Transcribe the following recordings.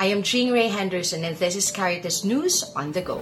I am Jean Ray Henderson, and this is Caritas News on the Go.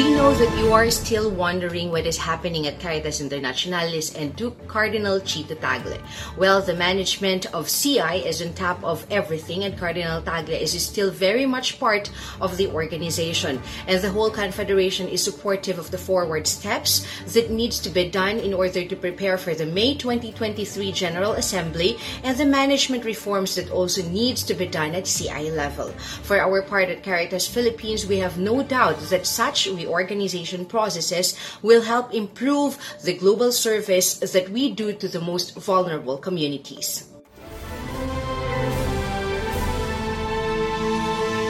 We know that you are still wondering what is happening at Caritas Internationalis and to Cardinal Chito Tagle. Well, the management of CI is on top of everything, and Cardinal Tagle is still very much part of the organization. And the whole confederation is supportive of the forward steps that needs to be done in order to prepare for the May 2023 General Assembly and the management reforms that also needs to be done at CI level. For our part at Caritas Philippines, we have no doubt that such reorganization processes will help improve the global service that we do to the most vulnerable communities.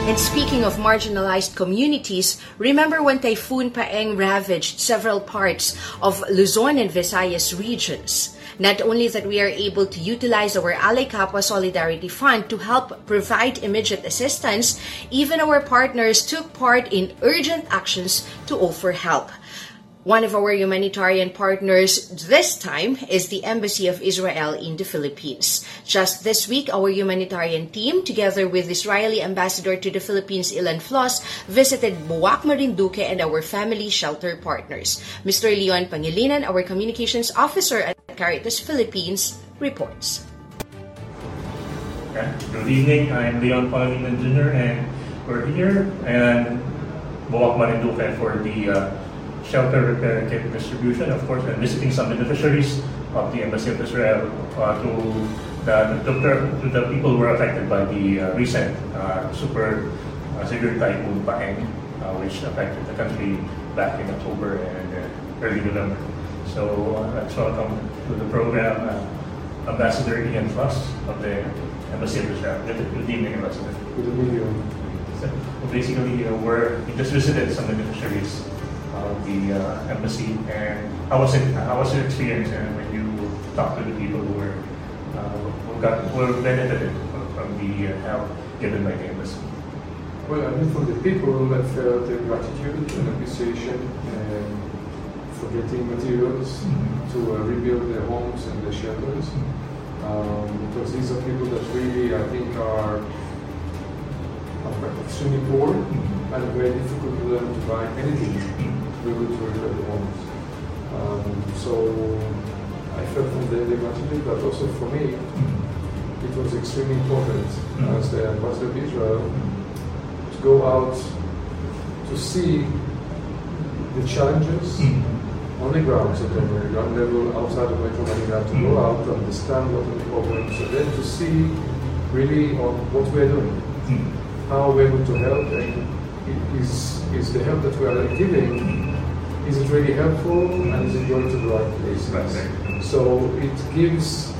And speaking of marginalized communities, remember when Typhoon Paeng ravaged several parts of Luzon and Visayas regions? Not only that we are able to utilize our Alay Kapwa Solidarity Fund to help provide immediate assistance, even our partners took part in urgent actions to offer help. One of our humanitarian partners this time is the Embassy of Israel in the Philippines. Just this week, our humanitarian team, together with Israeli ambassador to the Philippines, Ilan Floss, visited Buwak Marinduque and our family shelter partners. Mr. Leon Pangilinan, our communications officer at Caritas Philippines, reports. Good evening. I'm Leon Pangilinan Jr. and we're here in Buwak Marinduque for the uh, shelter repair and kit distribution. Of course, and visiting some beneficiaries of the Embassy of Israel uh, to, the, to, the, to the people who were affected by the uh, recent uh, super uh, severe typhoon Paeng, uh, which affected the country back in October and uh, early November. So uh, let's welcome to the program uh, Ambassador Ian Floss of the Embassy of Israel. Good, evening, Ambassador. Good evening. So, basically, you know, we're, we just visited some beneficiaries the uh, embassy. And how was it? How was your experience uh, when you talked to the people who were uh, who got who were benefited from the uh, help given by the embassy? Well, I mean, for the people I felt uh, gratitude and appreciation um, for getting materials Mhm. to uh, rebuild their homes and their shelters. Um, because these are people that really, I think, are, are extremely poor Mhm. and very difficult for them to buy anything able to rebuild their. Um, so I felt from the, gratitude, but also for me, it was extremely important Mhm. as the ambassador of Israel to go out to see the challenges on the ground, so on the ground level outside of Metro Manila, to go Mhm. out to understand what are the problems, and then to see really on what we are doing, how we're able to help, and is, is the help that we are giving, is it really helpful, and is it going to the right place? Right. So it gives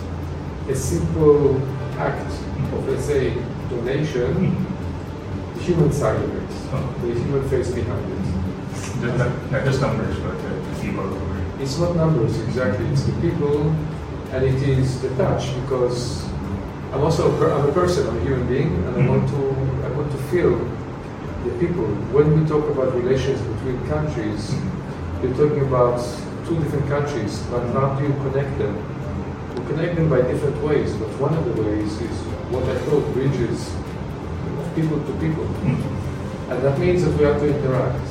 a simple act of, let's say, donation, the human side of it, Oh. the human face behind it. Not, not, not just numbers, but the, people. It's not numbers exactly, it's the people, and it is the touch because I'm also a, per, I'm a person, I'm a human being, and I want mm-hmm. to I want to feel the people. When we talk about relations between countries, mm-hmm. We're talking about two different countries, but how do you connect them? We connect them by different ways, but one of the ways is what I call bridges of people to people. And that means that we have to interact.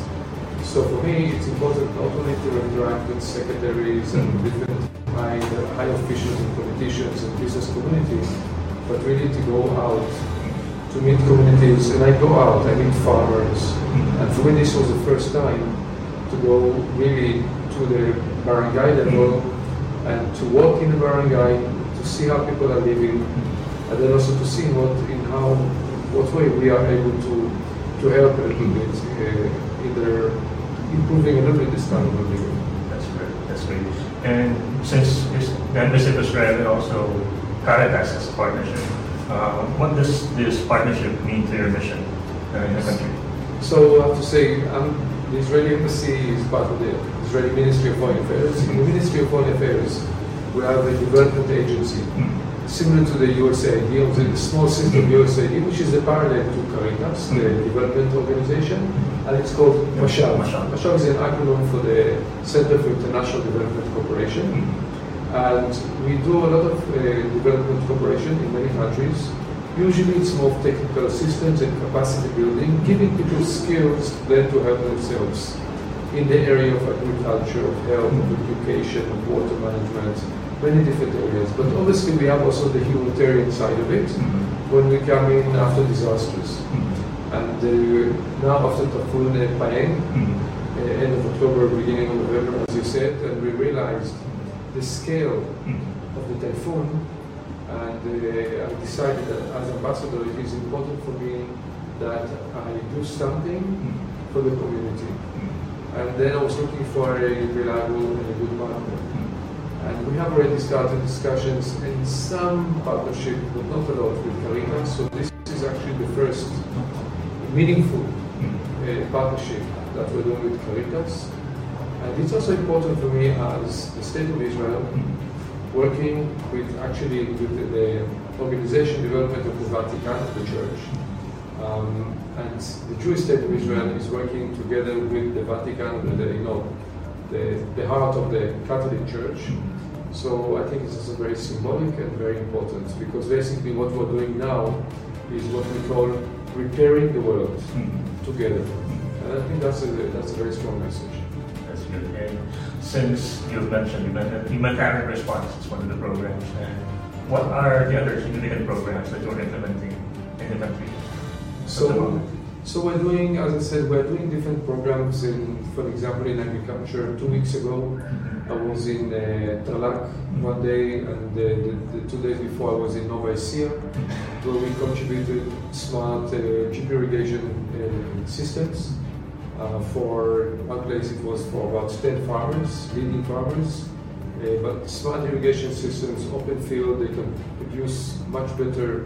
So for me, it's important not only to interact with secretaries and different high, high officials and politicians and business communities, but really to go out to meet communities. And I go out, I meet farmers. And for me, this was the first time to go really to the barangay level and to walk in the barangay, to see how people are living, and then also to see what in how what way we are able to to help a little bit uh, in their improving a little bit the standard of living. That's great. That's great. And since the Embassy of Israel also Caritas as a partnership. Uh, what does this partnership mean to your mission uh, in the country? So I have to say, um, the Israeli embassy is part of the Israeli Ministry of Foreign Affairs. In the Ministry of Foreign Affairs, we have a development agency similar to the USAID, or the small system USAID, which is a parallel to Caritas, the development organization, and it's called. MASHAV. MASHAV is an acronym for the Center for International Development Cooperation. And we do a lot of uh, development cooperation in many countries. Usually it's more technical assistance and capacity building, giving people skills then to help themselves in the area of agriculture, of health, of education, of water management, many different areas. But obviously we have also the humanitarian side of it when we come in after disasters. And uh, now after Typhoon uh, Paeng, uh, end of October, beginning of November, as you said, and we realized the scale of the typhoon, and uh, I decided that as ambassador, it is important for me that I do something mm-hmm. for the community. Mm-hmm. And then I was looking for a reliable and a good partner. Mm-hmm. And we have already started discussions in some partnership, but not a lot, with Caritas. So this is actually the first meaningful uh, partnership that we're doing with Caritas. And it's also important for me as the State of Israel, working with actually with the, organization development of the Vatican, the Church. Um, and the Jewish State of Israel is working together with the Vatican, the, you know, the, the heart of the Catholic Church. So I think this is very symbolic and very important because basically what we're doing now is what we call repairing the world together. And I think that's a, that's a very strong message. That's good. Since you've mentioned human- humanitarian response is one of the programs, and what are the other significant programs that you're implementing in the country? So, so we're doing, as I said, we're doing different programs in, for example, in agriculture. Two weeks ago, I was in uh, Tarlac one day, and the, the, the two days before I was in Nova Ecija, where we contributed smart uh, irrigation uh, systems. Uh, for one place, it was for about 10 farmers, leading farmers. Uh, but smart irrigation systems, open field, they can produce much better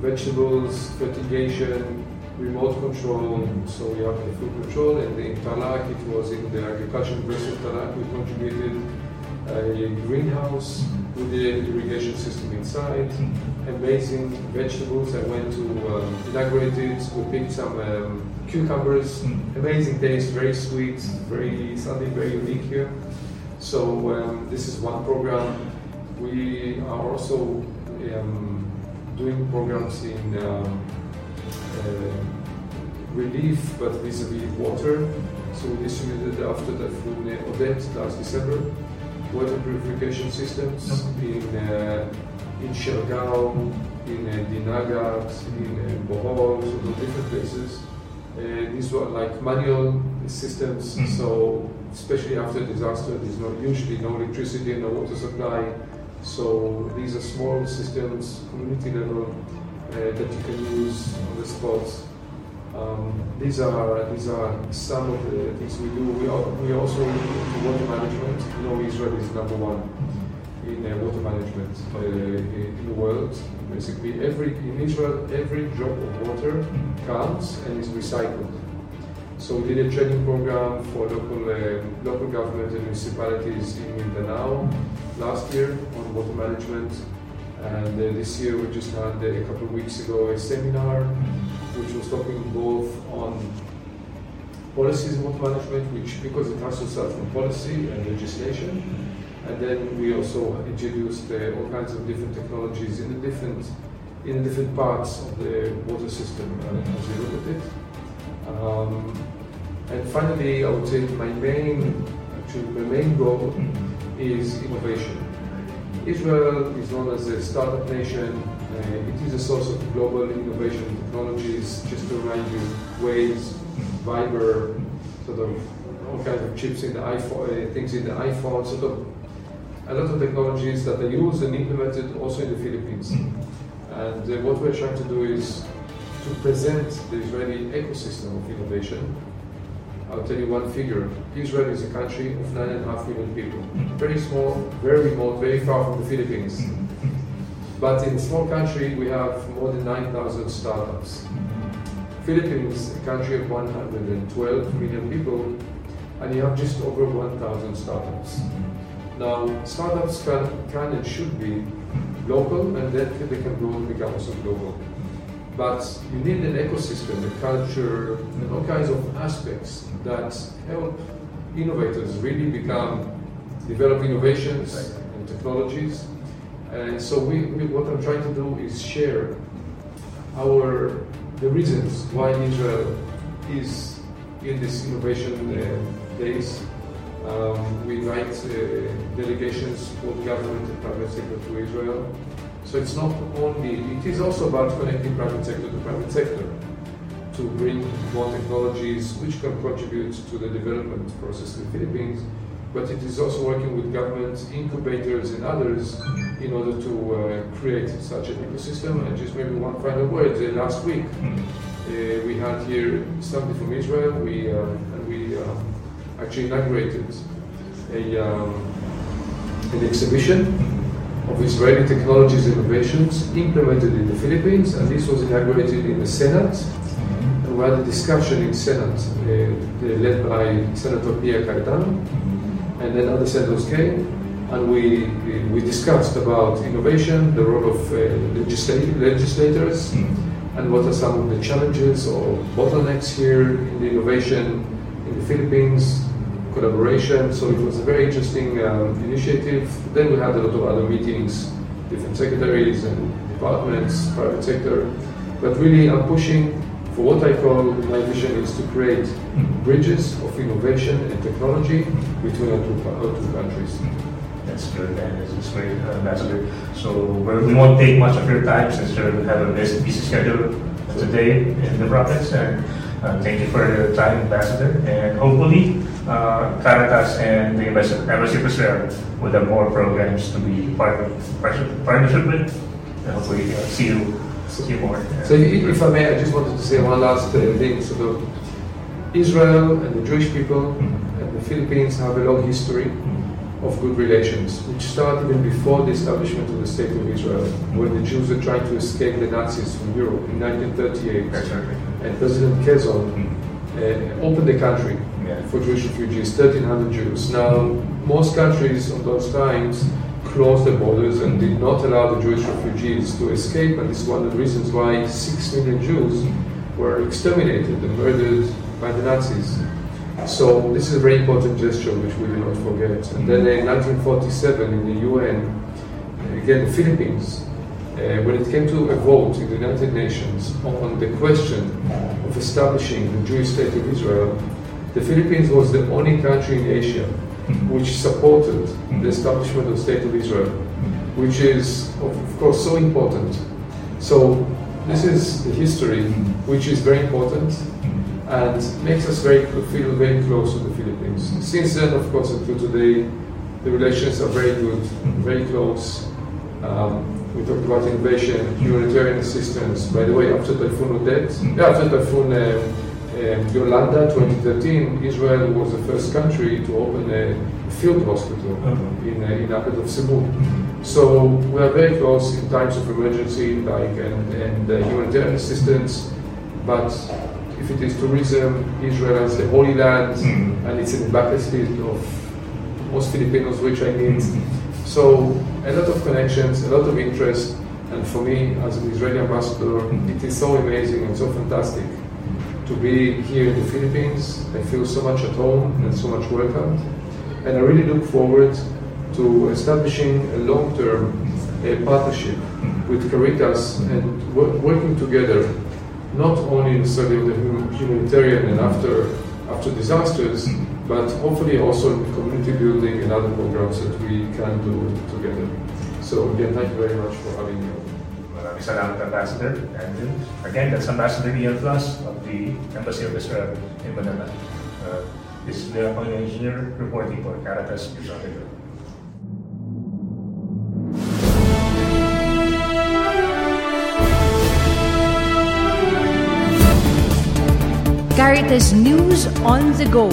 vegetables, fertigation, remote control. So we have the food control, and in Tarlac, it was in the agriculture university of Tarlac, we contributed a greenhouse with the irrigation system inside. Amazing vegetables. I went to um, inaugurate it. We picked some um, cucumbers. Amazing taste, very sweet, very something very unique here. So um, this is one program. We are also um, doing programs in um, uh, relief, but vis-a-vis water. So we distributed after the Typhoon Odette last December water purification systems in uh, in Shergao, in uh, Dinagat, in uh, Bohol, so different places. Uh, these were like manual systems, Mhm. so especially after disaster, there's no usually no electricity and no water supply. So these are small systems, community level, uh, that you can use on the spot. Um, these are these are some of the things we do. We, are, we also do water management. You know, Israel is number one in uh, water management uh, in the world. Basically, every in Israel, every drop of water counts and is recycled. So we did a training program for local uh, local government and municipalities in Mindanao last year on water management, and uh, this year we just had uh, a couple of weeks ago a seminar which was talking both on policies in water management, which because it has to start from policy and legislation, and then we also introduced uh, all kinds of different technologies in the different in different parts of the water system uh, as we look at it. Um, and finally, I would say my main, actually my main goal is innovation. Israel is known as a startup nation. Uh, it is a source of global innovation technologies. Just to remind you, Waze, Viber, sort of all kinds of chips in the iPhone, uh, things in the iPhone, sort of a lot of technologies that are used and implemented also in the Philippines. And uh, what we're trying to do is to present the Israeli ecosystem of innovation. I'll tell you one figure. Israel is a country of nine and a half million people. Very small, very remote, very far from the Philippines. But in a small country, we have more than 9,000 startups. Philippines, a country of 112 million people, and you have just over 1,000 startups. Now, startups can, can and should be local, and then they can grow and become also global. But you need an ecosystem, a culture, and all kinds of aspects that help innovators really become, develop innovations and technologies. And so we, we, what I'm trying to do is share our the reasons why Israel is in this innovation uh, days. Um, we invite uh, delegations, both government and private sector to Israel. So it's not only, it is also about connecting private sector to private sector to bring more technologies which can contribute to the development process in the Philippines, but it is also working with governments, incubators and others in order to uh, create such an ecosystem. And just maybe one final word, uh, last week uh, we had here somebody from Israel, we, uh, and we uh, actually inaugurated a, um, an exhibition of Israeli technologies and innovations implemented in the Philippines, and this was inaugurated in the Senate. And we had a discussion in Senate uh, led by Senator Pia Cayetano, and then other senators came, and we, we discussed about innovation, the role of uh, legislat- legislators, and what are some of the challenges or bottlenecks here in the innovation in the Philippines, collaboration. So it was a very interesting um, initiative. Then we had a lot of other meetings, different secretaries and departments, private sector. But really, I'm pushing for what I call my vision is to create bridges of innovation and technology between our two, our two countries. That's good, and is great, uh, Ambassador. So we're, won't take much of your time since you have a busy, schedule today in the province. And uh, thank you for your time, Ambassador. And hopefully, uh, Caritas and the Embassy of Israel will have more programs to be part of partnership with. And hopefully, uh, see you see you more. So i- if I may, I just wanted to say one last uh, thing. So the, Israel and the Jewish people and the Philippines have a long history of good relations, which started even before the establishment of the State of Israel, when the Jews were trying to escape the Nazis from Europe in 1938. That's right. And President Kezon uh, opened the country Yeah. for Jewish refugees, 1,300 Jews. Now, most countries on those times closed the borders and did not allow the Jewish refugees to escape, and this is one of the reasons why 6 million Jews were exterminated and murdered by the Nazis. So this is a very important gesture which we will not forget. And then in 1947 in the UN, again the Philippines, uh, when it came to a vote in the United Nations on the question of establishing the Jewish state of Israel, the Philippines was the only country in Asia which supported the establishment of the state of Israel, which is of course so important. So this is the history which is very important and makes us very feel very close to the Philippines. Since then, of course, until today, the relations are very good, very close. Um, we talked about innovation, humanitarian assistance. By the way, after Typhoon Odette, yeah, after Typhoon um, um, Yolanda 2013, Israel was the first country to open a field hospital in, uh, in the capital of Cebu. So we are very close in times of emergency, like and, and uh, humanitarian assistance. But if it is tourism, Israel has the Holy Land, and it's in the list of most Filipinos, which I need. So a lot of connections, a lot of interest, and for me as an Israeli ambassador, it is so amazing and so fantastic to be here in the Philippines. I feel so much at home and so much welcomed, and I really look forward to establishing a long-term uh, partnership with Caritas and wo- working together, not only in the study of the humanitarian and after after disasters, but hopefully also in community building and other programs that we can do together. So again, thank you very much for having me. Maraming salamat, Ambassador. And again, that's Ambassador Ian Plus of the Embassy of Israel in Manila. Uh, this is the engineer reporting for Caritas Israel. Caritas News on the Go,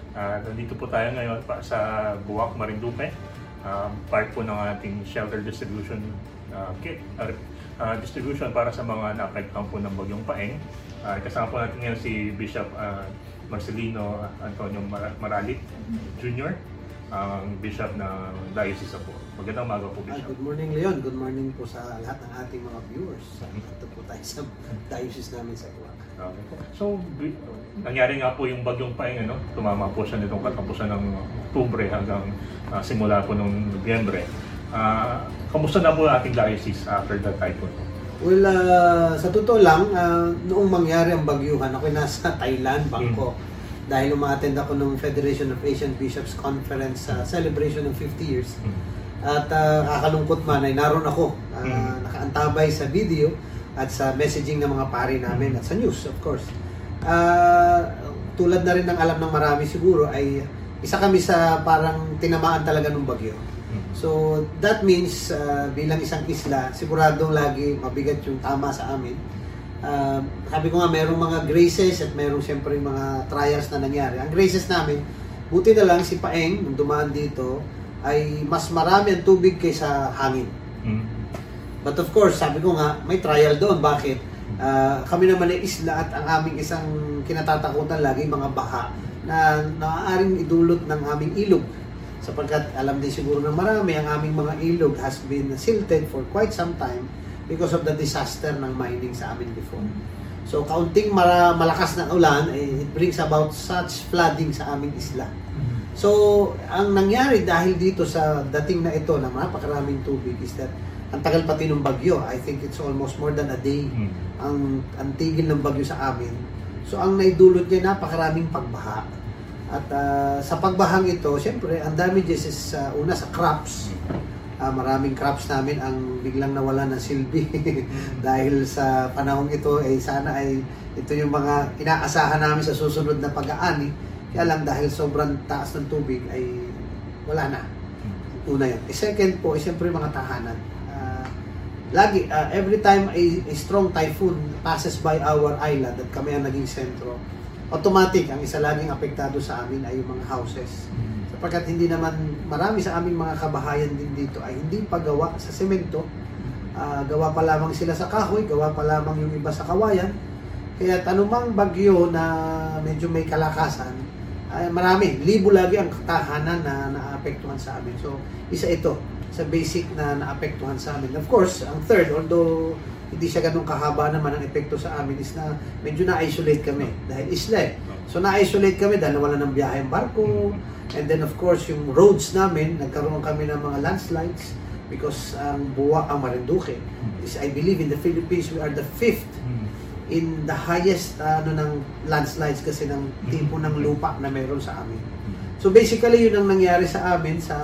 Ah, nandito po tayo ngayon pa sa Buwak, Marinduque. Um, part po ng ating shelter distribution ah, kit, ah, ah, distribution para sa mga naapektuhan po ng bagyong paeng. Ah, kasama po natin ngayon si Bishop ah, Marcelino Antonio Mar- Maralit Jr., ang Bishop ng Diocese po. Magandang umaga po, Ah, Bishop. good morning, Leon. Good morning po sa lahat ng ating mga viewers. Ito po tayo sa diocese namin sa Buwak. Okay po. So, nangyari nga po yung bagyong paeng, ano? Tumama po siya nitong katapusan ng Oktubre hanggang ah, simula po ng Nobyembre. Ah, kamusta na po ang ating diocese after the typhoon? Well, ah, sa totoo lang, ah, noong mangyari ang bagyuhan, ako nasa Thailand, Bangkok. Dahil umattend ako ng Federation of Asian Bishops Conference sa celebration ng 50 years. At ah, kakalungkot man ay naroon ako, ah, Mm. nakaantabay sa video at sa messaging ng mga pari namin at sa news, of course. Ah, tulad na rin ng alam ng marami siguro ay isa kami sa parang tinamaan talaga ng bagyo. So that means ah, bilang isang isla, siguradong lagi mabigat yung tama sa amin. Ah, sabi ko nga merong mga graces at merong siyempre mga trials na nangyari. Ang graces namin, buti na lang si Paeng nung dumaan dito ay mas marami ang tubig kaysa hangin. Mm. But of course, sabi ko nga, may trial doon. Bakit? Ah, kami naman ay isla at ang aming isang kinatatakutan lagi, mga baha, na naaaring idulot ng aming ilog. Sapagkat alam din siguro ng marami, ang aming mga ilog has been silted for quite some time because of the disaster ng mining sa amin before. So, kaunting mara- malakas na ulan, eh, it brings about such flooding sa aming isla. So, ang nangyari dahil dito sa dating na ito na napakaraming tubig is that ang tagal pati ng bagyo. I think it's almost more than a day Mm. ang, ang tigil ng bagyo sa amin. So, ang naidulot niya napakaraming pagbaha. At ah, sa pagbahang ito, siyempre, ang damages is ah, una sa crops. Ah, maraming crops namin ang biglang nawala ng silbi dahil sa panahong ito ay sana ay ito yung mga inaasahan namin sa susunod na pag-aani kaya lang dahil sobrang taas ng tubig ay wala na una yan eh, second po ay siyempre mga tahanan Ah, lagi ah, every time a, a strong typhoon passes by our island at kami ang naging sentro automatic ang isa laging apektado sa amin ay yung mga houses. Sapagkat hindi naman marami sa aming mga kabahayan din dito ay hindi pa gawa sa semento. Ah, gawa pa lamang sila sa kahoy gawa pa lamang yung iba sa kawayan. Kaya anumang bagyo na medyo may kalakasan ay marami libo lagi ang tahanan na naapektuhan sa amin. So isa ito sa basic na naapektuhan sa amin of course ang third although hindi siya ganun kahaba naman ang epekto sa amin is na medyo na-isolate kami dahil isla eh. So na-isolate kami dahil nawala ng biyahe ang barko. And then of course yung roads namin, nagkaroon kami ng mga landslides because ang buwa ang Marinduque. Is, I believe in the Philippines we are the fifth Mm. in the highest ano ng landslides kasi ng tipo ng lupa na meron sa amin. So basically yun ang nangyari sa amin sa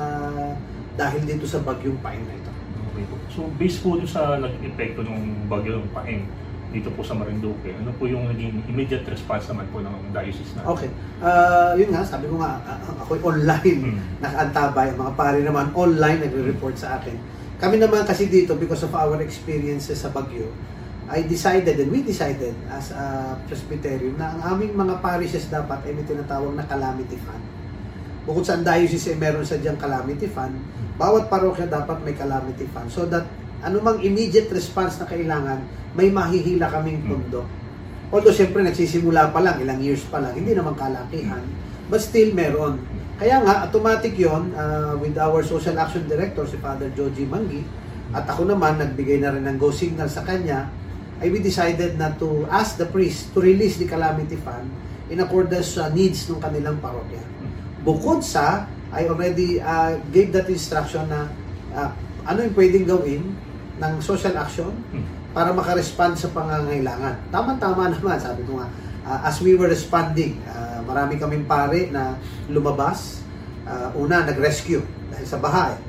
dahil dito sa bagyong pain na ito. Okay po. So, based po sa naging epekto ng bagyong paeng dito po sa Marinduque, ano po yung naging immediate response naman po ng diocese na? Okay. Ah, yun nga, sabi ko nga, ako'y online Hmm. nakaantabay. Mga pare naman online nagre-report sa akin. Kami naman kasi dito, because of our experiences sa Baguio, I decided and we decided as a Presbyterian na ang aming mga parishes dapat ay may tinatawag na calamity fund. Bukod sa diocese ay meron sa diyang calamity fund, bawat parokya dapat may calamity fund so that anumang immediate response na kailangan, may mahihila kaming pondo. Although siyempre nagsisimula pa lang, ilang years pa lang, hindi naman kalakihan, but still meron. Kaya nga, automatic yon uh, with our social action director, si Father Joji Mangi, at ako naman, nagbigay na rin ng go signal sa kanya, ay we decided na to ask the priest to release the calamity fund in accordance sa needs ng kanilang parokya. Bukod sa, I already uh, gave that instruction na uh, ano yung pwedeng gawin ng social action para makarespond sa pangangailangan. Tama-tama naman, sabi ko nga, uh, as we were responding, uh, marami kaming pare na lumabas Ah, una, nag-rescue dahil sa baha eh.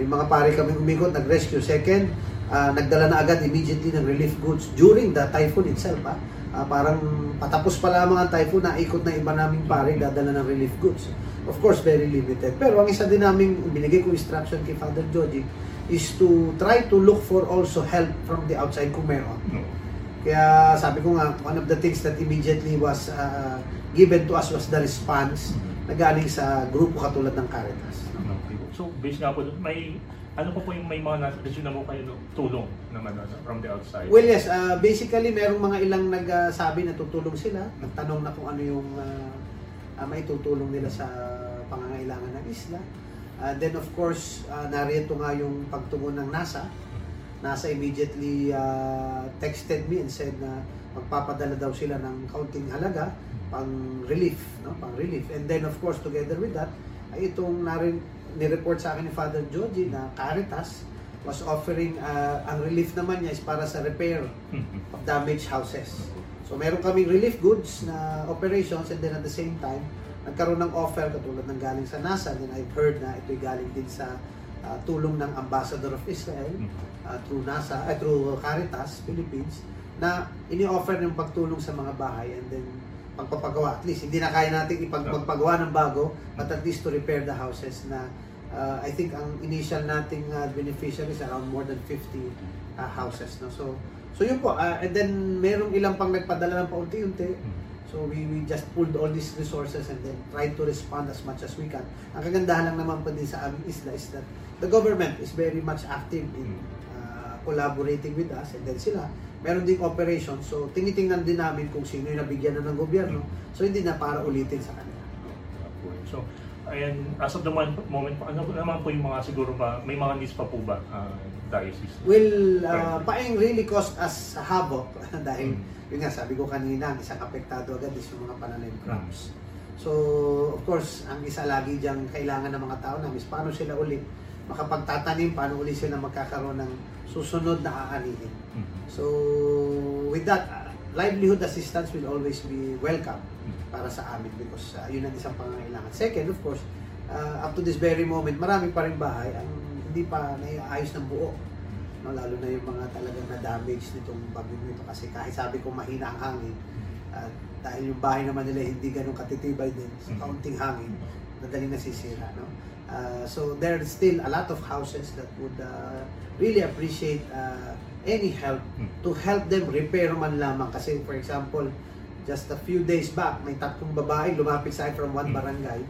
May mga pare kami umikot, nag-rescue. Second, ah, nagdala na agad immediately ng relief goods during the typhoon itself. Ah, parang patapos pa lamang ang typhoon, naikot na iba naming pare, dadala ng relief goods. Of course, very limited. Pero ang isa din namin binigay ko instruction kay Father Joji is to try to look for also help from the outside kung meron. No. Kaya sabi ko nga, one of the things that immediately was uh, given to us was the response na galing sa grupo katulad ng Caritas. Okay. So, based nga po, may, ano po po yung may mga na-receive na mo kayo no, tulong naman ano, from the outside? Well, yes, uh, basically merong mga ilang nagsabi na tutulong sila. Nagtanong na kung ano yung uh, uh, maitutulong nila sa pangangailangan ng isla. Uh, then of course, uh, narito nga yung pagtungon ng NASA. NASA immediately uh, texted me and said na magpapadala daw sila ng kaunting halaga pang relief, no? pang relief. And then of course, together with that, ay itong narin ni-report sa akin ni Father Joji na Caritas was offering uh, ang relief naman niya is para sa repair of damaged houses. So meron kaming relief goods na operations and then at the same time, nagkaroon ng offer katulad ng galing sa NASA and I've heard na ito'y galing din sa uh, tulong ng Ambassador of Israel uh, through NASA, uh, through Caritas Philippines na ini-offer ng pagtulong sa mga bahay and then pagpapagawa. At least hindi na kaya natin ipagpagawa ng bago but at least to repair the houses na uh, I think ang initial nating uh, beneficiaries around more than 50 uh, houses no? So so yun po uh, and then merong ilang pang nagpadala ng paunti-unti so we, we just pulled all these resources and then tried to respond as much as we can. Ang kagandahan lang naman po din sa aming isla is that the government is very much active in uh, collaborating with us and then sila meron ding operation. So tinitingnan din namin kung sino yung nabigyan na ng gobyerno. So hindi na para ulitin sa kanila. So, ayan, as of the moment, moment ano naman po yung mga siguro ba, may mga needs pa po ba, uh, diocese? Will, uh, paeng really cost us havoc dahil Mm. Yun nga sabi ko kanina, ang isang apektado agad is yung mga pananim crops. So, of course, ang isa lagi diyang kailangan ng mga tao namin is paano sila ulit makapagtatanim, paano ulit sila magkakaroon ng susunod na aanihin. Mhm. So, with that, uh, livelihood assistance will always be welcome para sa amin because uh, yun ang isang pangangailangan. Second, of course, uh, up to this very moment, marami pa rin bahay ang hindi pa naiayos ng buo. No, lalo na yung mga talagang na-damage nitong bagyo nito kasi kahit sabi ko mahina ang hangin, uh, dahil yung bahay naman nila hindi ganun katitibay din sa Mhm. kaunting hangin, madaling nasisira. No? Uh, so there are still a lot of houses that would uh, really appreciate uh, any help Mm. to help them repair man lamang. Kasi for example, just a few days back, may tatlong babae lumapit sa akin from one Mm. barangay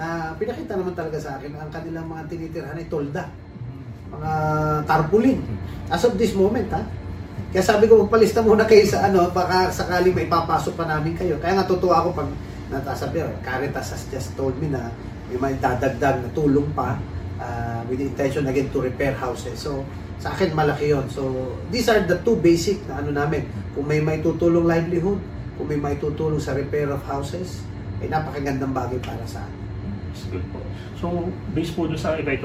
na pinakita naman talaga sa akin ang kanilang mga tinitirhan ay tolda, mga tarpaulin. As of this moment, ha? Kaya sabi ko, magpalista muna kayo sa ano, baka sakaling may papasok pa namin kayo. Kaya totoo ako pag natasabi, Caritas has just told me na may may dadagdag na tulong pa uh, with the intention again to repair houses. So, sa akin malaki yon. So, these are the two basic na ano namin. Kung may may tutulong livelihood, kung may may tutulong sa repair of houses, ay napakagandang bagay para sa po. So, based po doon sa iba ito,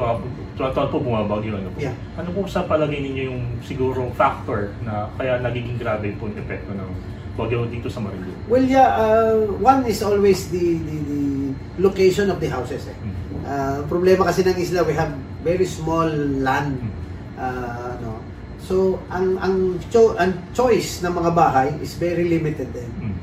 taon po bumabagyo, ano po? Yeah. Ano po sa palagay ninyo yung siguro factor na kaya nagiging grabe po yung epekto ng bagyo dito sa Marinduque? Well, yeah, uh, one is always the, the, the location of the houses. Eh. Mm. Uh, problema kasi ng isla, we have very small land. Uh, ano. So, ang, ang, cho- ang choice ng mga bahay is very limited din. Mm.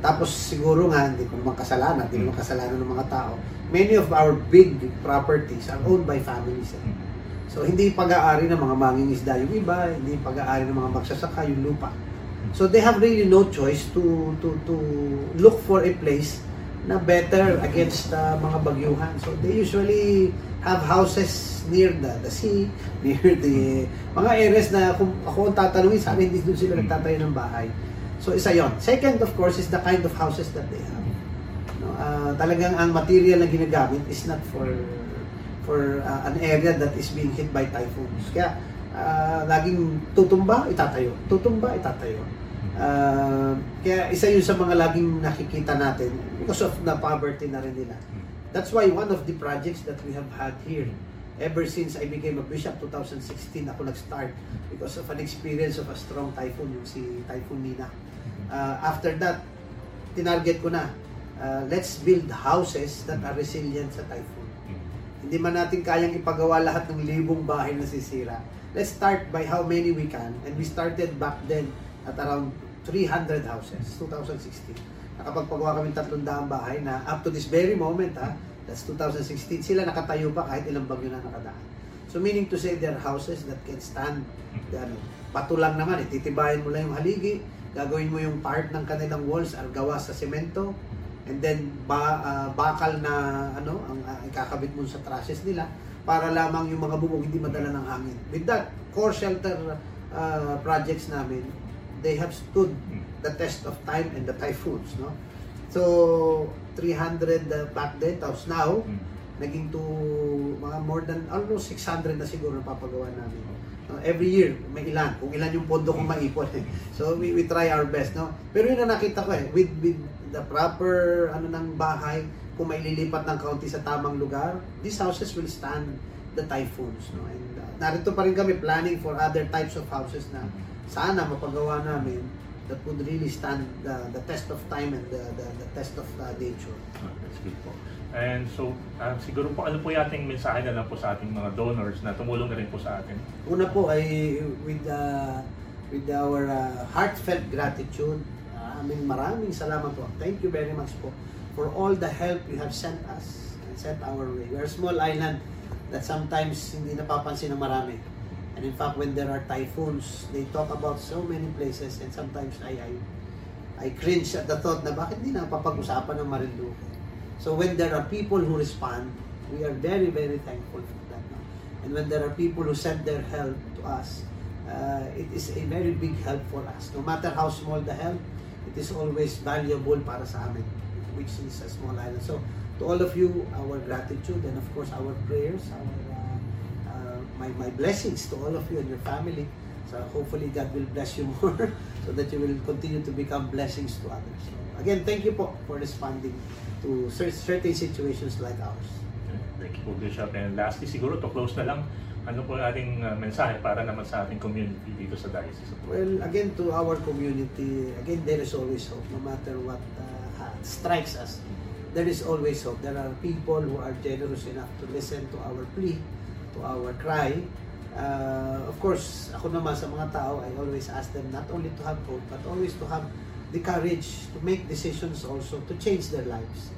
Tapos siguro nga, hindi ko naman kasalanan, hindi naman Mm. kasalanan ng mga tao. Many of our big properties are owned by families. Eh. Mm. So hindi pag-aari ng mga mangingisda yung iba, hindi pag-aari ng mga magsasaka yung lupa. So they have really no choice to to to look for a place na better against uh, mga bagyuhan. So they usually have houses near the, the sea, near the mga areas na kung ako ang tatanungin, sabi hindi doon sila nagtatayo ng bahay. So isa yon. Second, of course, is the kind of houses that they have. No, ah, talagang ang material na ginagamit is not for for ah, an area that is being hit by typhoons. Kaya ah, laging tutumba, itatayo. Tutumba, itatayo. Ah, kaya isa yun sa mga laging nakikita natin because of the poverty na rin nila. That's why one of the projects that we have had here ever since I became a bishop 2016 ako nag-start because of an experience of a strong typhoon yung si Typhoon Nina. Uh, after that, tinarget ko na uh, let's build houses that are resilient sa typhoon. Mm. Hindi man natin kayang ipagawa lahat ng libong bahay na sisira. Let's start by how many we can. And we started back then at around 300 houses, 2016. Nakapagpagawa kami 300 bahay na up to this very moment, ha, that's 2016, sila nakatayo pa kahit ilang bagyo na nakadaan. So meaning to say, there are houses that can stand, ano, bato lang naman, eh, titibayan mo lang yung haligi, gagawin mo yung part ng kanilang walls are gawa sa semento, and then ba, ah, bakal na ano ang uh, ikakabit mo sa trusses nila para lamang yung mga bubong hindi madala ng hangin. With that, core shelter uh, projects namin, they have stood the test of time and the typhoons, no? So, 300 uh, back then, tapos now, naging to mga more than almost 600 na siguro na papagawa namin. Uh, every year, may ilan. Kung ilan yung pondo kong maipon. Eh. So, we, we try our best, no? Pero yun ang nakita ko eh, with, with the proper ano ng bahay, kung may lilipat ng kaunti sa tamang lugar, these houses will stand the typhoons, no? And uh, narito pa rin kami planning for other types of houses na sana mapagawa namin that would really stand the, the test of time and the, the, the test of uh, nature. Ah, That's good po. And so, ah, siguro po, ano po yating mensahe na lang po sa ating mga donors na tumulong na rin po sa atin? Una po ay with uh, with our uh, heartfelt gratitude. Maraming maraming salamat po. Thank you very much po for all the help you have sent us and sent our way. We are a small island that sometimes hindi napapansin ng marami. And in fact, when there are typhoons, they talk about so many places and sometimes I I I cringe at the thought na bakit hindi na papag-usapan ng Marinduque. So when there are people who respond, we are very, very thankful for that. No? And when there are people who send their help to us, uh, it is a very big help for us. No matter how small the help, it is always valuable para sa amin, which is a small island. So to all of you, our gratitude and of course our prayers, our uh, uh, my, my blessings to all of you and your family. So hopefully God will bless you more so that you will continue to become blessings to others. So again, thank you po for responding to cer- certain situations like ours. Thank you po, Bishop. And lastly, siguro to close na lang, ano po ating ah, mensahe para naman sa ating community dito sa Diocese of Well, again to our community, again there is always hope no matter what uh, strikes us. There is always hope. There are people who are generous enough to listen to our plea, to our cry. Uh, of course, ako naman sa mga tao, I always ask them not only to have hope, but always to have the courage to make decisions also to change their lives.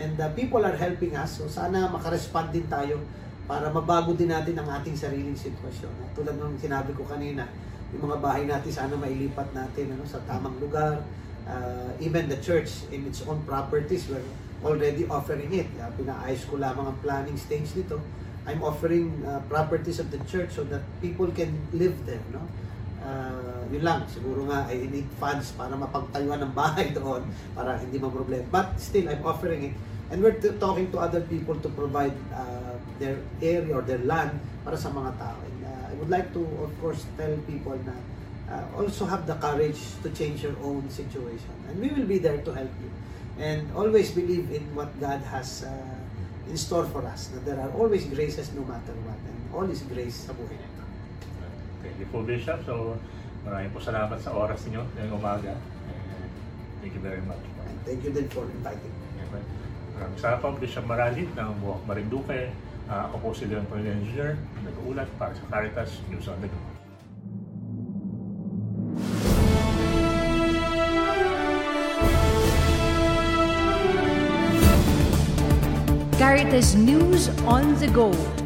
And uh, people are helping us, so sana makarespond din tayo para mabago din natin ang ating sariling sitwasyon. At tulad ng sinabi ko kanina, yung mga bahay natin sana mailipat natin ano, sa tamang lugar. Uh, even the church in its own properties, we're already offering it. Uh, pinaayos ko lamang ang planning stage nito. I'm offering uh, properties of the church so that people can live there. No? Uh, yun lang, siguro nga I need funds para mapagtayuan ng bahay doon para hindi ma problem. But still, I'm offering it. And we're talking to other people to provide uh, their area or their land para sa mga tao. And uh, I would like to, of course, tell people na uh, also have the courage to change your own situation. And we will be there to help you. And always believe in what God has uh, in store for us. Na there are always graces no matter what. And all is grace sa buhay nito. Thank you po, Bishop. So, maraming po salamat sa oras niyo ngayong umaga. And thank you very much. And thank you din for inviting me. Okay. Maraming salamat po, Bishop Marali ng Buwak Marinduque. Ah, ako po si Leon Pangil Engineer, nag-uulat para sa Caritas News on the Go. Caritas News on the Go,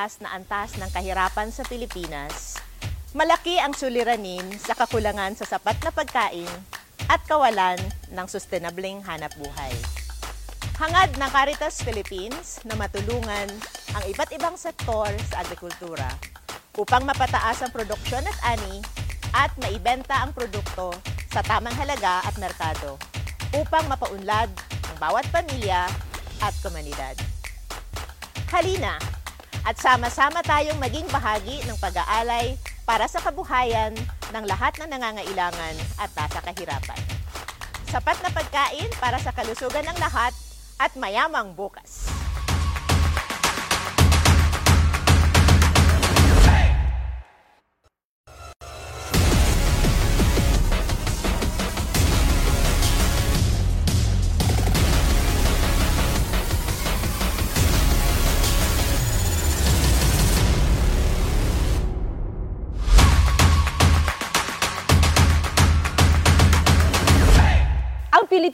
mataas na antas ng kahirapan sa Pilipinas, malaki ang suliranin sa kakulangan sa sapat na pagkain at kawalan ng sustainabling hanap buhay. Hangad ng Caritas Philippines na matulungan ang iba't ibang sektor sa agrikultura upang mapataas ang produksyon at ani at maibenta ang produkto sa tamang halaga at merkado upang mapaunlad ang bawat pamilya at komunidad. Halina at sama-sama tayong maging bahagi ng pag-aalay para sa kabuhayan ng lahat ng nangangailangan at nasa kahirapan. Sapat na pagkain para sa kalusugan ng lahat at mayamang bukas.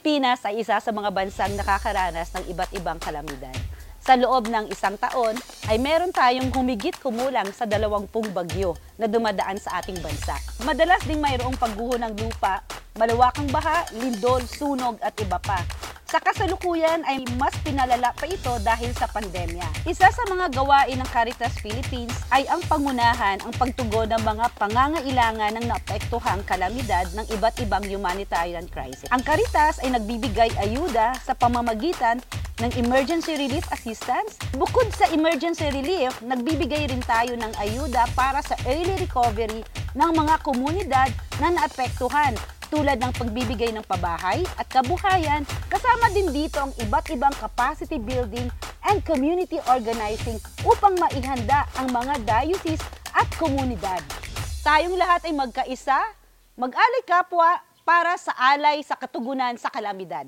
Pilipinas ay isa sa mga bansang nakakaranas ng iba't ibang kalamidad. Sa loob ng isang taon ay meron tayong humigit kumulang sa dalawampung bagyo na dumadaan sa ating bansa. Madalas ding mayroong pagguho ng lupa, malawakang baha, lindol, sunog at iba pa. Sa kasalukuyan ay mas pinalala pa ito dahil sa pandemya. Isa sa mga gawain ng Caritas Philippines ay ang pangunahan ang pagtugon ng mga pangangailangan ng naapektuhang kalamidad ng iba't ibang humanitarian crisis. Ang Caritas ay nagbibigay ayuda sa pamamagitan ng emergency relief assistance. Bukod sa emergency relief, nagbibigay rin tayo ng ayuda para sa early recovery ng mga komunidad na naapektuhan tulad ng pagbibigay ng pabahay at kabuhayan, kasama din dito ang iba't ibang capacity building and community organizing upang maihanda ang mga diocese at komunidad. Tayong lahat ay magkaisa, mag-alay kapwa para sa alay sa katugunan sa kalamidad.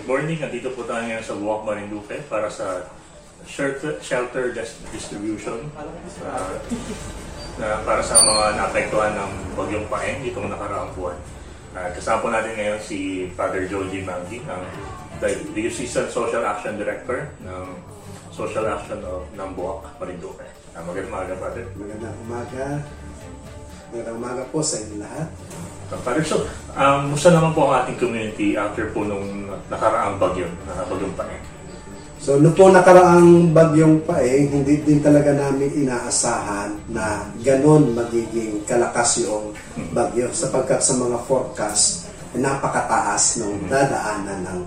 Good morning, nandito po tayo ngayon sa Buwak Marinduque para sa shelter, shelter dis- distribution uh, na para sa mga naapektuhan ng bagyong Paeng itong nakaraang buwan. Uh, kasama po natin ngayon si Father Joji Mangi, ang Di- Diocesan Social Action Director ng Social Action of ng Buwak Marinduque. Uh, magandang umaga, Father. Magandang umaga. Magandang umaga po sa inyo lahat. Father, so, um, musta naman po ang ating community after po nung nakaraang bagyo, na bagyong paeng? So, no po nakaraang bagyong paeng, hindi din talaga namin inaasahan na ganon magiging kalakas yung bagyo sapagkat sa mga forecast, napakataas ng dadaanan ng,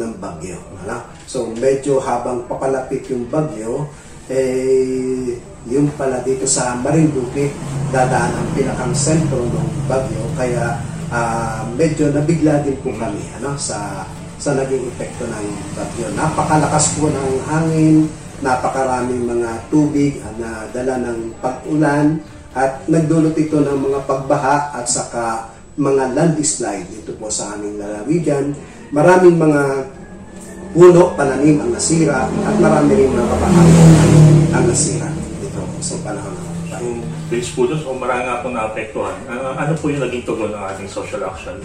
ng bagyo. Ano? So, medyo habang papalapit yung bagyo, eh, yung pala dito sa Marinduque, dadaan ang pinakang sentro ng bagyo, kaya ah, medyo nabigla din po kami ano, sa sa naging epekto ng bagyo. Napakalakas po ng hangin, napakaraming mga tubig ah, na dala ng pag-ulan at nagdulot ito ng mga pagbaha at saka mga landslide dito po sa aming lalawigan. Maraming mga puno, pananim ang nasira at marami rin mga kabahayan ang nasira sa panahon ng So, bagyo. based po doon, so marami nga po naapektuhan. Ano, ano po yung naging tugon ng ating social action?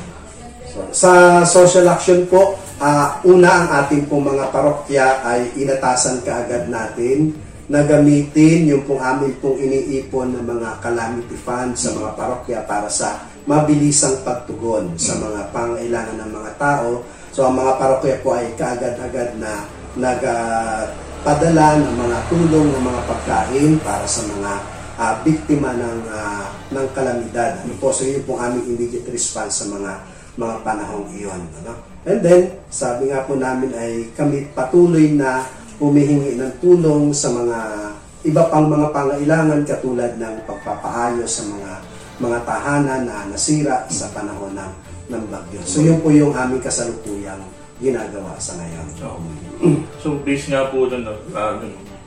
Sa social action po, ah, una ang ating pong mga parokya ay inatasan kaagad natin na gamitin yung pong amin pong iniipon ng mga calamity fund sa mga parokya para sa mabilisang pagtugon sa mga pangailangan ng mga tao. So ang mga parokya po ay kaagad-agad na nagpadala ng mga tulong ng mga pagkain para sa mga ah, biktima ng ah, ng kalamidad. Ano po, so yun pong aming immediate response sa mga mga panahong iyon. Ano? And then, sabi nga po namin ay kami patuloy na humihingi ng tulong sa mga iba pang mga pangailangan katulad ng pagpapaayos sa mga mga tahanan na nasira sa panahon ng, ng bagyo. So yun po yung aming kasalukuyang ginagawa sa ngayon. So, so based nga po doon, uh,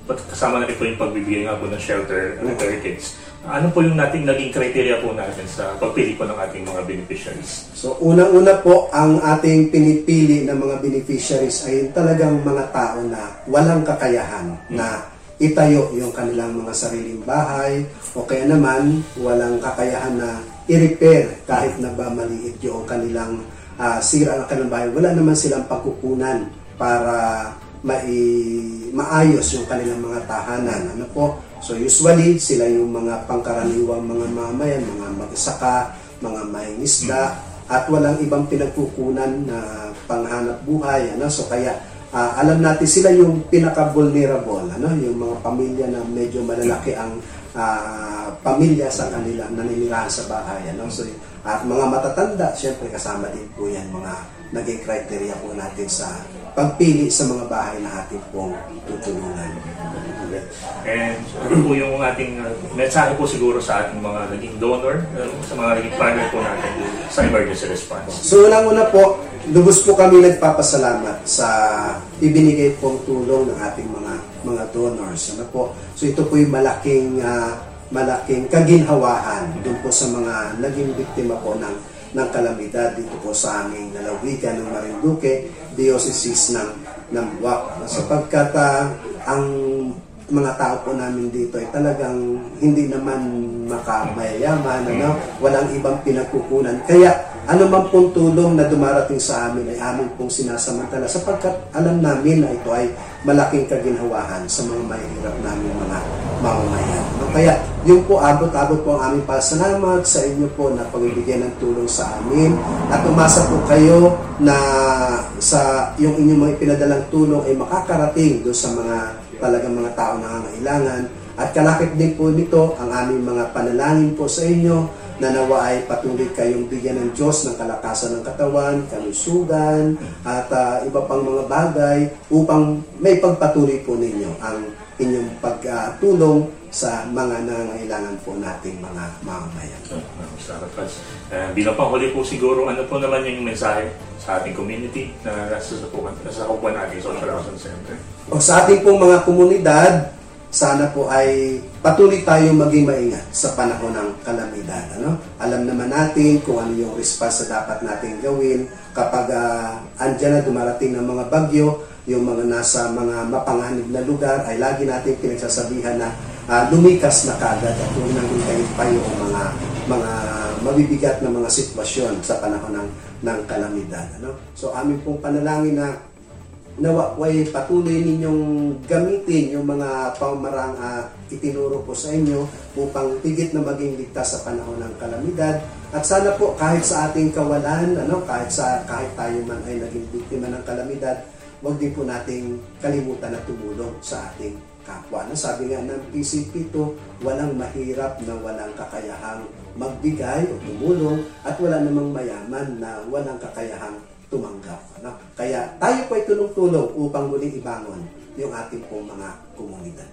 pat- kasama na rin po yung pagbibigay nga po ng shelter and care kits. Ano po yung nating naging criteria po natin sa pagpili po ng ating mga beneficiaries? So unang-una po ang ating pinipili ng mga beneficiaries ay talagang mga tao na walang kakayahan na itayo yung kanilang mga sariling bahay o kaya naman walang kakayahan na i-repair kahit na ba maliit yung kanilang ah, sira ng kanilang bahay. Wala naman silang pagkukunan para mai maayos yung kanilang mga tahanan. Ano po? So usually sila yung mga pangkaraniwang mga mamayan, mga magsaka, mga mangingisda at walang ibang pinagkukunan na panghanap buhay. Ano? So kaya ah, alam natin sila yung pinaka-vulnerable, ano? yung mga pamilya na medyo malalaki ang ah, pamilya sa kanila naninirahan sa bahay. Ano? So, at mga matatanda, syempre kasama din po yan mga naging criteria po natin sa pagpili sa mga bahay na ating pong tutulungan. And ano po yung ating uh, mensahe po siguro sa ating mga naging donor, uh, sa mga naging partner po natin sa emergency response? So unang-una po, lubos po kami nagpapasalamat sa ibinigay pong tulong ng ating mga mga donors. Ano po? So ito po yung malaking ah, malaking kaginhawahan dun po sa mga naging biktima po ng ng kalamidad dito po sa aming lalawigan ng Marinduque, Diocese ng ng Buwak. Sapagkat ah, ang mga tao po namin dito ay talagang hindi naman makamayayaman, ano? walang ibang pinagkukunan. Kaya man pong tulong na dumarating sa amin ay amin pong sinasamantala sapagkat alam namin na ito ay malaking kaginhawahan sa mga mahihirap namin mga mamamayan. No? Kaya yung po abot-abot po ang aming pasalamat sa inyo po na pagbibigyan ng tulong sa amin at umasa po kayo na sa yung inyong mga pinadalang tulong ay makakarating doon sa mga talagang mga tao na nangangailangan at kalakip din po nito ang aming mga panalangin po sa inyo na nawa ay patuloy kayong bigyan ng Diyos ng kalakasan ng katawan, kalusugan, at ah, iba pang mga bagay upang may pagpatuloy po ninyo ang inyong pagtulong sa mga nangangailangan po nating mga mamamayan. Salamat, Franz. Uh, bilang panghuli po siguro, ano po naman yung mensahe sa ating community na nasa sakupan natin social action center? O sa ating pong mga komunidad, sana po ay patuloy tayo maging maingat sa panahon ng kalamidad. Ano? Alam naman natin kung ano yung response na dapat natin gawin kapag uh, andyan na dumarating ng mga bagyo, yung mga nasa mga mapanganib na lugar ay lagi natin pinagsasabihan na ah, lumikas na kagad at huwag nang hintayin pa yung mga mga mabibigat na mga sitwasyon sa panahon ng ng kalamidad ano so amin pong panalangin na nawa ay patuloy ninyong gamitin yung mga pamarang uh, itinuro ko sa inyo upang higit na maging ligtas sa panahon ng kalamidad. At sana po kahit sa ating kawalan, ano, kahit sa kahit tayo man ay naging biktima ng kalamidad, wag din po nating kalimutan na tumulong sa ating kapwa. Ano, sabi nga ng PCP to, walang mahirap na walang kakayahang magbigay o tumulong at wala namang mayaman na walang kakayahang tumanggap. Ano? Kaya tayo po ay tulong-tulong upang muling ibangon yung ating pong mga komunidad.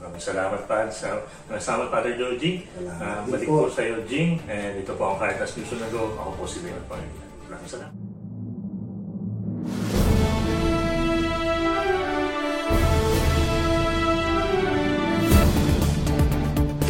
Maraming salamat pa sa salamat Father Joji. Uh, Salamat din balik po. po sa iyo, Jing. And ito po ang Caritas News. Ako po si Leon Pangilinan. Maraming salamat.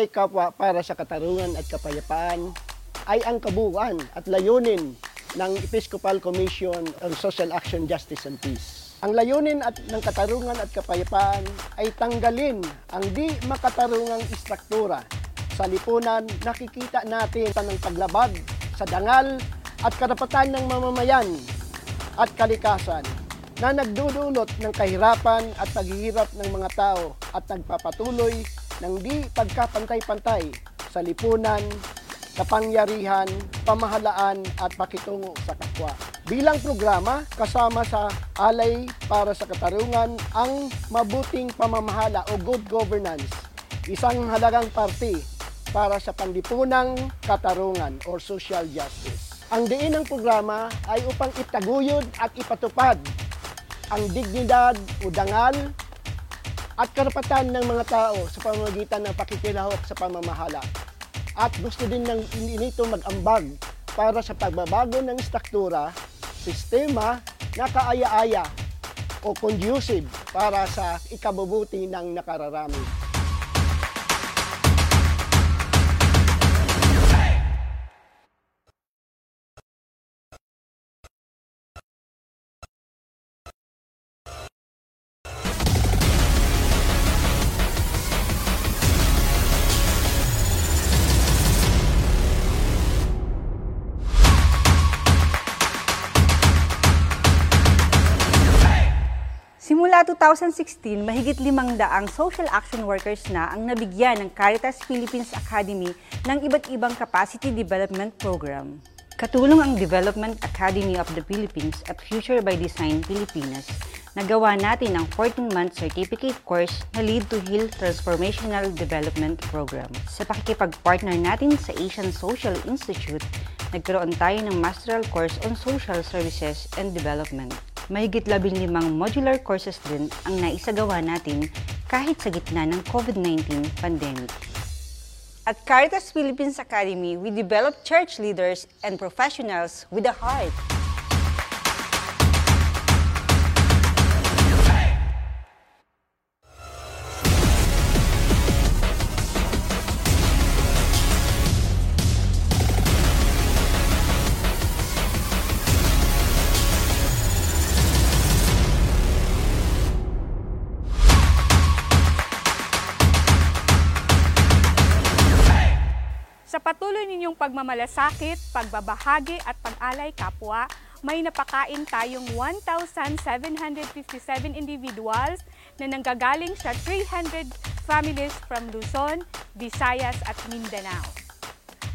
Ang Alay Kapwa para sa Katarungan at Kapayapaan ay ang kabuuan at layunin ng Episcopal Commission on Social Action, Justice and Peace. Ang layunin at ng katarungan at kapayapaan ay tanggalin ang di makatarungang istruktura sa lipunan nakikita natin ng paglabag sa dangal at karapatan ng mamamayan at kalikasan na nagdudulot ng kahirapan at paghihirap ng mga tao at nagpapatuloy ng di pagkapantay-pantay sa lipunan, kapangyarihan, pamahalaan at pakitungo sa kapwa. Bilang programa, kasama sa Alay para sa Katarungan ang mabuting pamamahala o good governance, isang halagang parte para sa panlipunang katarungan or social justice. Ang diin ng programa ay upang itaguyod at ipatupad ang dignidad o dangal at karapatan ng mga tao sa pamamagitan ng pakikilahok sa pamamahala. At gusto din ng nito mag-ambag para sa pagbabago ng struktura, sistema na kaaya-aya o conducive para sa ikabubuti ng nakararami. 2016, mahigit limang daang social action workers na ang nabigyan ng Caritas Philippines Academy ng iba't ibang capacity development program. Katulong ang Development Academy of the Philippines at Future by Design Pilipinas. Nagawa natin ang 14-month certificate course na Lead to Heal Transformational Development Program. Sa pakikipag-partner natin sa Asian Social Institute, nagkaroon tayo ng masteral course on social services and development. Mahigit labing limang modular courses din ang naisagawa natin kahit sa gitna ng COVID-19 pandemic. At Caritas Philippines Academy, we develop church leaders and professionals with a heart. Patuloy ninyong pagmamalasakit, pagbabahagi at pag-alay kapwa, may napakain tayong 1,757 individuals na nanggagaling sa 300 families from Luzon, Visayas at Mindanao.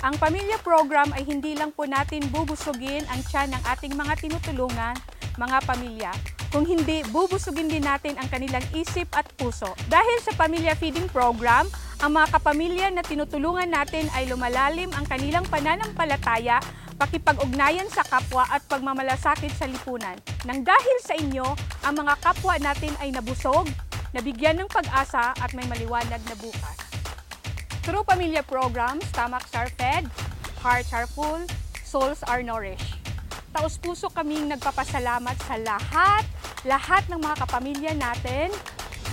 Ang pamilya program ay hindi lang po natin bubusugin ang tiyan ng ating mga tinutulungan, mga pamilya, kung hindi, bubusugin din natin ang kanilang isip at puso. Dahil sa Pamilya Feeding Program, ang mga kapamilya na tinutulungan natin ay lumalalim ang kanilang pananampalataya pakipag-ugnayan sa kapwa at pagmamalasakit sa lipunan. Nang dahil sa inyo, ang mga kapwa natin ay nabusog, nabigyan ng pag-asa at may maliwanag na bukas. Through pamilya programs, stomachs are fed, hearts are full, souls are nourished. Taos-puso kaming nagpapasalamat sa lahat, lahat ng mga kapamilya natin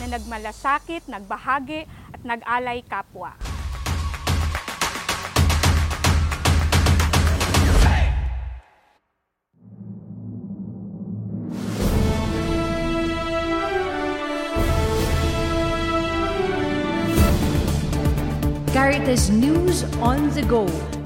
na nagmalasakit, nagbahagi at nag-alay kapwa. Caritas News on the Go,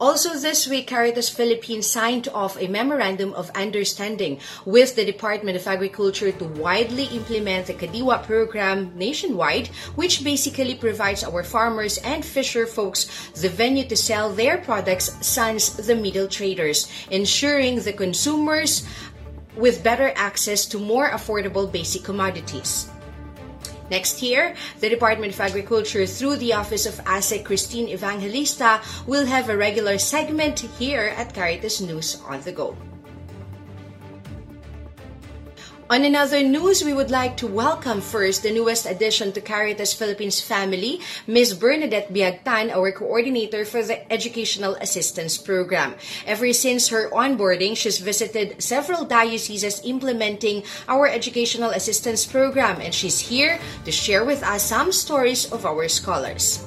Also this week, Caritas Philippines signed off a memorandum of understanding with the Department of Agriculture to widely implement the Kadiwa program nationwide, which basically provides our farmers and fisher folks the venue to sell their products sans the middle traders, ensuring the consumers with better access to more affordable basic commodities. Next year, the Department of Agriculture, through the Office of ASEC Christine Evangelista, will have a regular segment here at Caritas News on the Go. On another news, we would like to welcome first the newest addition to Caritas Philippines family, Ms. Bernadette Biagtan, our coordinator for the Educational Assistance Program. Ever since her onboarding, she's visited several dioceses implementing our Educational Assistance Program, and she's here to share with us some stories of our scholars.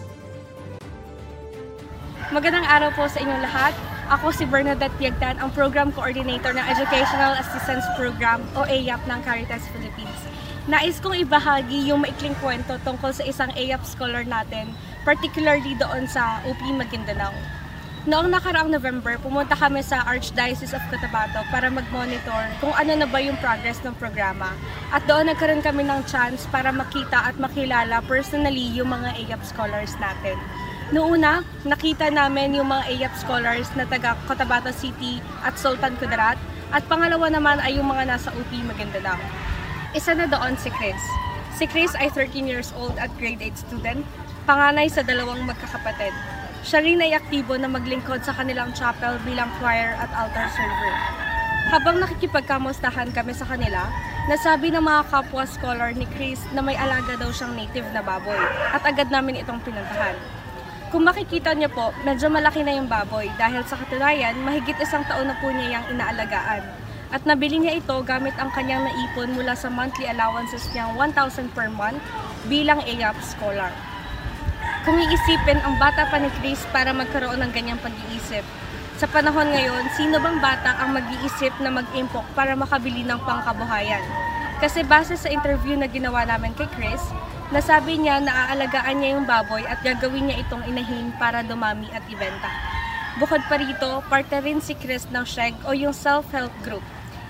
Magandang araw po sa inyong lahat. Ako si Bernadette Piagtan, ang Program Coordinator ng Educational Assistance Program o AYAP ng Caritas Philippines. Nais kong ibahagi yung maikling kwento tungkol sa isang AYAP scholar natin, particularly doon sa UP Maguindanao. Noong nakaraang November, pumunta kami sa Archdiocese of Cotabato para mag-monitor kung ano na ba yung progress ng programa. At doon nagkaroon kami ng chance para makita at makilala personally yung mga AYAP scholars natin. Noong una, nakita namin yung mga AYAP scholars na taga Cotabato City at Sultan Kudarat at pangalawa naman ay yung mga nasa UP Maguindanao. Isa na doon si Chris. Si Chris ay 13 years old at grade 8 student, panganay sa dalawang magkakapatid. Siya rin ay aktibo na maglingkod sa kanilang chapel bilang choir at altar server. Habang nakikipagkamustahan kami sa kanila, nasabi ng mga kapwa scholar ni Chris na may alaga daw siyang native na baboy at agad namin itong pinuntahan. Kung makikita niyo po, medyo malaki na yung baboy dahil sa katunayan, mahigit isang taon na po niya yung inaalagaan. At nabili niya ito gamit ang kanyang naipon mula sa monthly allowances niyang 1,000 per month bilang AYAP scholar. Kung iisipin ang bata pa ni Chris para magkaroon ng ganyang pag-iisip, sa panahon ngayon, sino bang bata ang mag-iisip na mag-impok para makabili ng pangkabuhayan? Kasi base sa interview na ginawa namin kay Chris, Nasabi niya na aalagaan niya yung baboy at gagawin niya itong inahin para dumami at ibenta. Bukod pa rito, parte rin si Chris ng SHEG o yung Self-Help Group,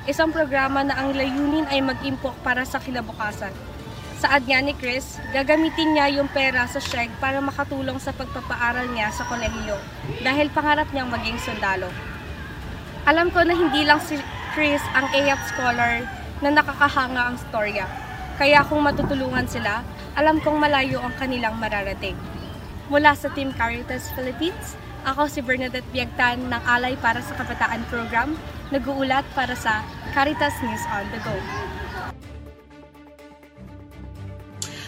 isang programa na ang layunin ay mag-impok para sa kinabukasan. Saad niya ni Chris, gagamitin niya yung pera sa SHEG para makatulong sa pagpapaaral niya sa kolehiyo dahil pangarap niyang maging sundalo. Alam ko na hindi lang si Chris ang AF scholar na nakakahanga ang storya. Kaya kung matutulungan sila, alam kong malayo ang kanilang mararating. Mula sa Team Caritas Philippines, ako si Bernadette Biagtan ng Alay para sa Kabataan Program, nag-uulat para sa Caritas News on the Go.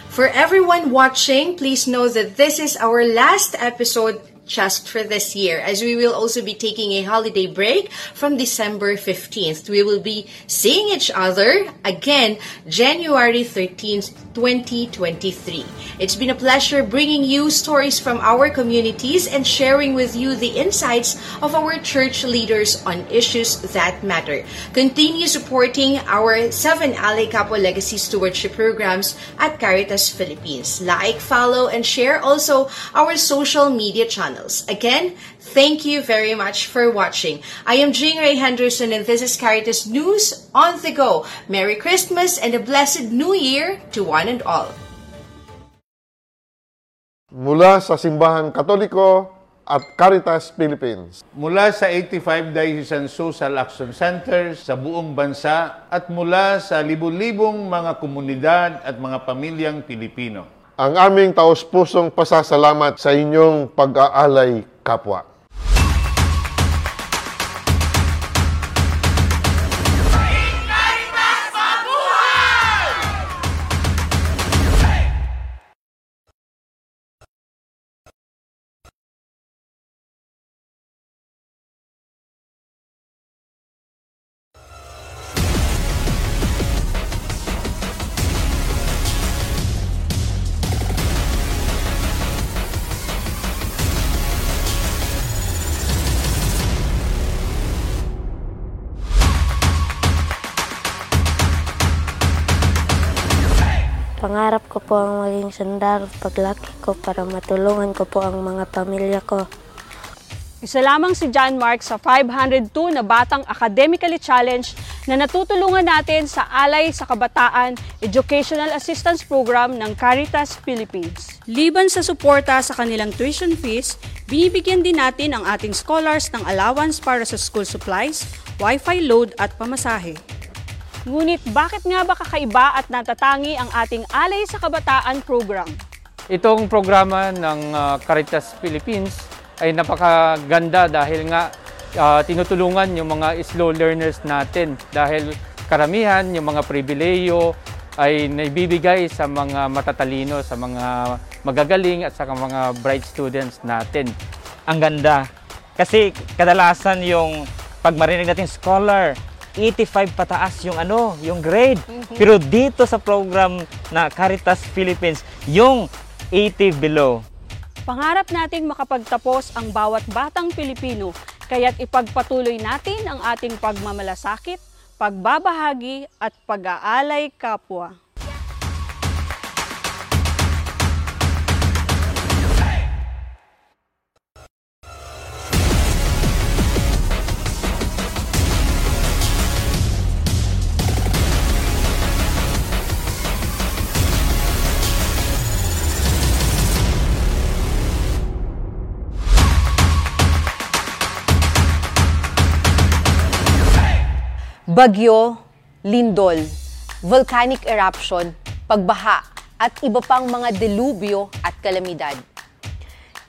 For everyone watching, please know that this is our last episode just for this year, as we will also be taking a holiday break from December 15th. We will be seeing each other again January 13th, 2023. It's been a pleasure bringing you stories from our communities and sharing with you the insights of our church leaders on issues that matter. Continue supporting our 7 Ale Capo Legacy Stewardship programs at Caritas Philippines. Like, follow, and share also our social media channels. Channels. Again, thank you very much for watching. I am Jing Ray Henderson and this is Caritas News on the go. Merry Christmas and a blessed New Year to one and all. Mula sa Simbahan Katoliko at Caritas Philippines. Mula sa 85 Diocesan Social Action Centers sa buong bansa at mula sa libu-libong mga komunidad at mga pamilyang Pilipino. Ang aming taos-pusong pasasalamat sa inyong pag-aalay kapwa. Pangarap ko po ang maging sundalo paglaki ko para matulungan ko po ang mga pamilya ko. Isa lamang si John Mark sa 502 na batang academically challenged na natutulungan natin sa Alay sa Kabataan Educational Assistance Program ng Caritas Philippines. Liban sa suporta sa kanilang tuition fees, binibigyan din natin ang ating scholars ng allowance para sa school supplies, wifi load at pamasahe. Ngunit bakit nga ba kakaiba at natatangi ang ating Alay sa Kabataan program? Itong programa ng uh, Caritas Philippines ay napakaganda dahil nga uh, tinutulungan yung mga slow learners natin dahil karamihan yung mga pribileyo ay naibibigay sa mga matatalino, sa mga magagaling at sa mga bright students natin. Ang ganda kasi kadalasan yung pag marinig natin scholar 85 pataas yung ano, yung grade. Mm-hmm. Pero dito sa program na Caritas Philippines, yung 80 below. Pangarap nating makapagtapos ang bawat batang Pilipino, kaya't ipagpatuloy natin ang ating pagmamalasakit, pagbabahagi at pag-aalay kapwa. Bagyo, lindol, volcanic eruption, pagbaha, at iba pang mga delubyo at kalamidad.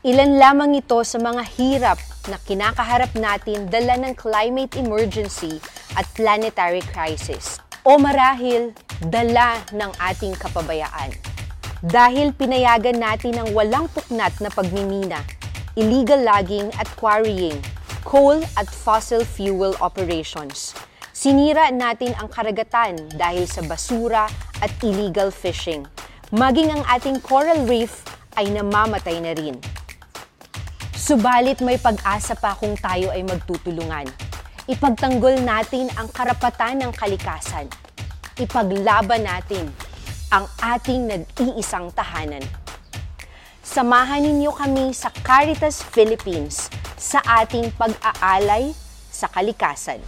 Ilan lamang ito sa mga hirap na kinakaharap natin dala ng climate emergency at planetary crisis. O marahil, dala ng ating kapabayaan. Dahil pinayagan natin ang walang puknat na pagmimina, illegal logging at quarrying, coal at fossil fuel operations – Sinira natin ang karagatan dahil sa basura at illegal fishing. Maging ang ating coral reef ay namamatay na rin. Subalit may pag-asa pa kung tayo ay magtutulungan. Ipagtanggol natin ang karapatan ng kalikasan. Ipaglaban natin ang ating nag-iisang tahanan. Samahan ninyo kami sa Caritas Philippines sa ating pag-aalay sa kalikasan.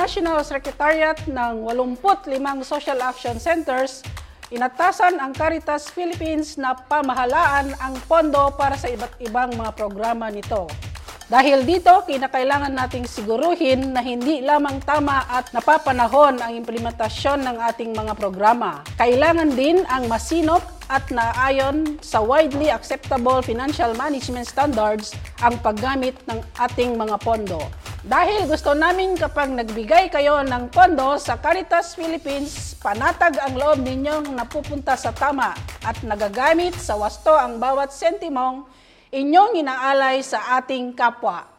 National Secretariat ng 85 Social Action Centers, inatasan ang Caritas Philippines na pamahalaan ang pondo para sa iba't ibang mga programa nito. Dahil dito, kinakailangan nating siguruhin na hindi lamang tama at napapanahon ang implementasyon ng ating mga programa. Kailangan din ang masinop at naayon sa widely acceptable financial management standards ang paggamit ng ating mga pondo. Dahil gusto namin kapag nagbigay kayo ng pondo sa Caritas Philippines, panatag ang loob ninyong napupunta sa tama at nagagamit sa wasto ang bawat sentimong inyong inaalay sa ating kapwa.